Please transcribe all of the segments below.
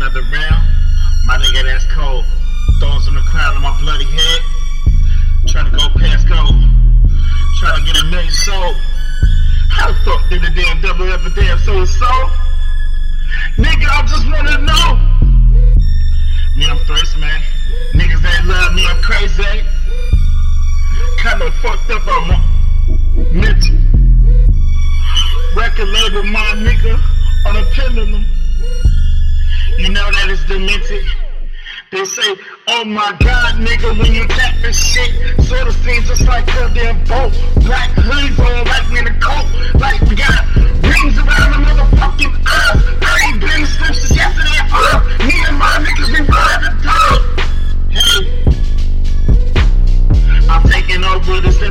another realm. My nigga, that's cold. Thorns on the crown of my bloody head. Trying to go past gold. Trying to get a million sold. How the fuck did the damn devil ever damn soul? Nigga, I just wanna know. Me, I'm thirst, man. Niggas that love me, I'm crazy. Kinda fucked up on my mental. Record label, my nigga, on a pendulum. You know that it's demented. They say, oh my god, nigga, when you tap this shit, sort of seems just like a damn boat. Black hoodies on, like we in a coat, like we got rings around the motherfucking eyes.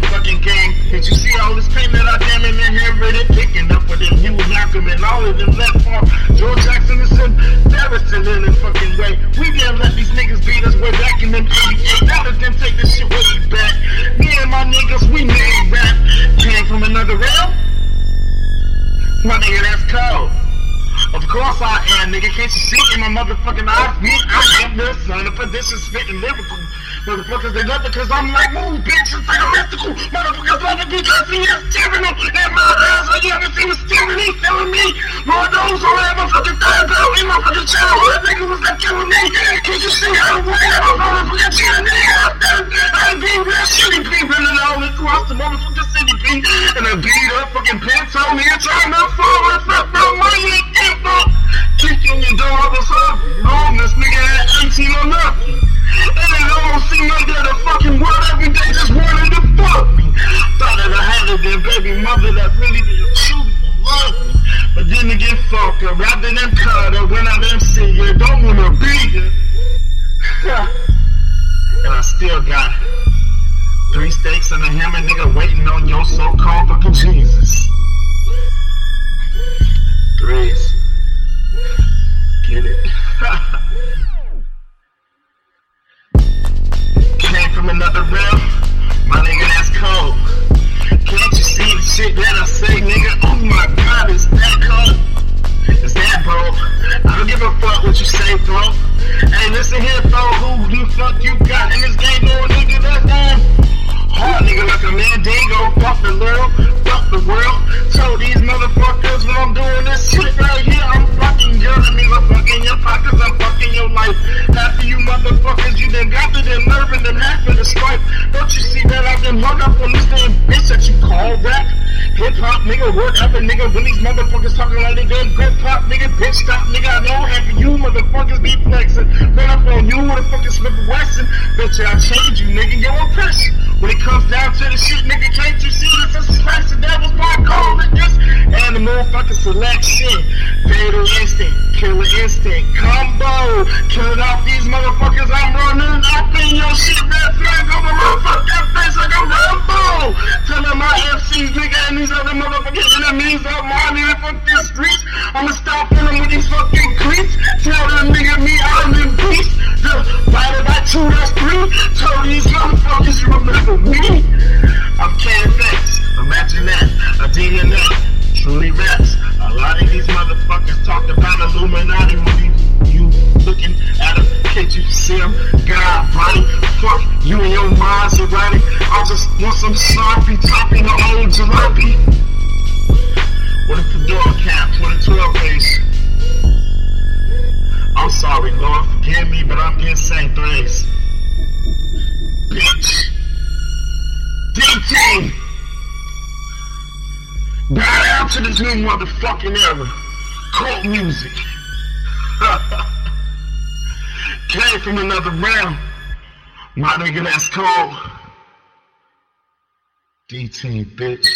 Over this fucking game. Did you see all this pain that I damn it inherited? Picking up with them Hugh Malcolm and all of them left off. George Jackson is embarrassing in a fucking way. We didn't let these niggas beat us way back in them 88. Now let them take this shit way back. Me and my niggas, we made rap. Came from another realm. My nigga, that's cold. Of course I am, nigga. Can't you see in my motherfucking eyes? Me, I am the son of perdition, spitting lyrical. Motherfuckers, they love it because I'm like, move, bitch, it's like a mystical. Motherfuckers love it because he is tyrannical. And my eyes, all you ever see was tyranny, feeling me. Lord knows I ever fucking thought about in my fucking childhood, nigga, was that killing me. Can't you see how I'm a motherfucking out there? I ain't being real shitty, be running all across the motherfucking city, B. And I beat up fucking pants on me and trying to fuck But then again, fuck her. Rather than cut her when I didn't see her. Don't wanna be her. and I still got three steaks and a hammer, nigga, waiting on your so-called fucking Jesus. You say, bro. Hey, listen here, bro. Who the fuck you got in this game, bro? Nigga, that's damn hard, nigga, like a mandingo. Fuck the world, fuck the world. Told these motherfuckers when I'm doing this shit nigga, fucking your pockets, I'm fucking your life. Half of you motherfuckers, you done got to them nerve and them half of the stripe. Don't you see that I've been hung up on this damn bitch that you call rap? Hip hop, nigga, whatever, nigga. When these motherfuckers talking like they good pop, nigga, bitch, stop, nigga. I know half of you motherfuckers be flexing. Run up on you with a fucking Smith Wesson. Bitch, I'll change you, nigga. Your impression. When it comes down to the shit, nigga, can't you see this? This is animal fucking selection. Fatal instinct, killer instinct, combo. Killing off these motherfuckers, I'm running up in your shit, red flag over my fucking face like a Rambo. Telling my MCs, nigga, and these other motherfucking enemies of mine in the fucking streets. I'ma stop them with these fucking creeps. Tell them nigga me I'm in peace. Divided by two, that's three. Tell these motherfuckers you remember me. I'm KFX. Imagine that. A DNA. Truly raps. A lot of these motherfuckers talk about Illuminati when you, you looking at them. Can't you see them? God, body. Fuck you and your Maserati. I just want some sloppy topping the old jalopy. With a fedora cap, 12 face. I'm sorry, Lord, forgive me, but I'm getting same things. Bitch. DT. Down to this new motherfucking era. Cult music. Came from another realm. My nigga, that's cold. D-Team, bitch.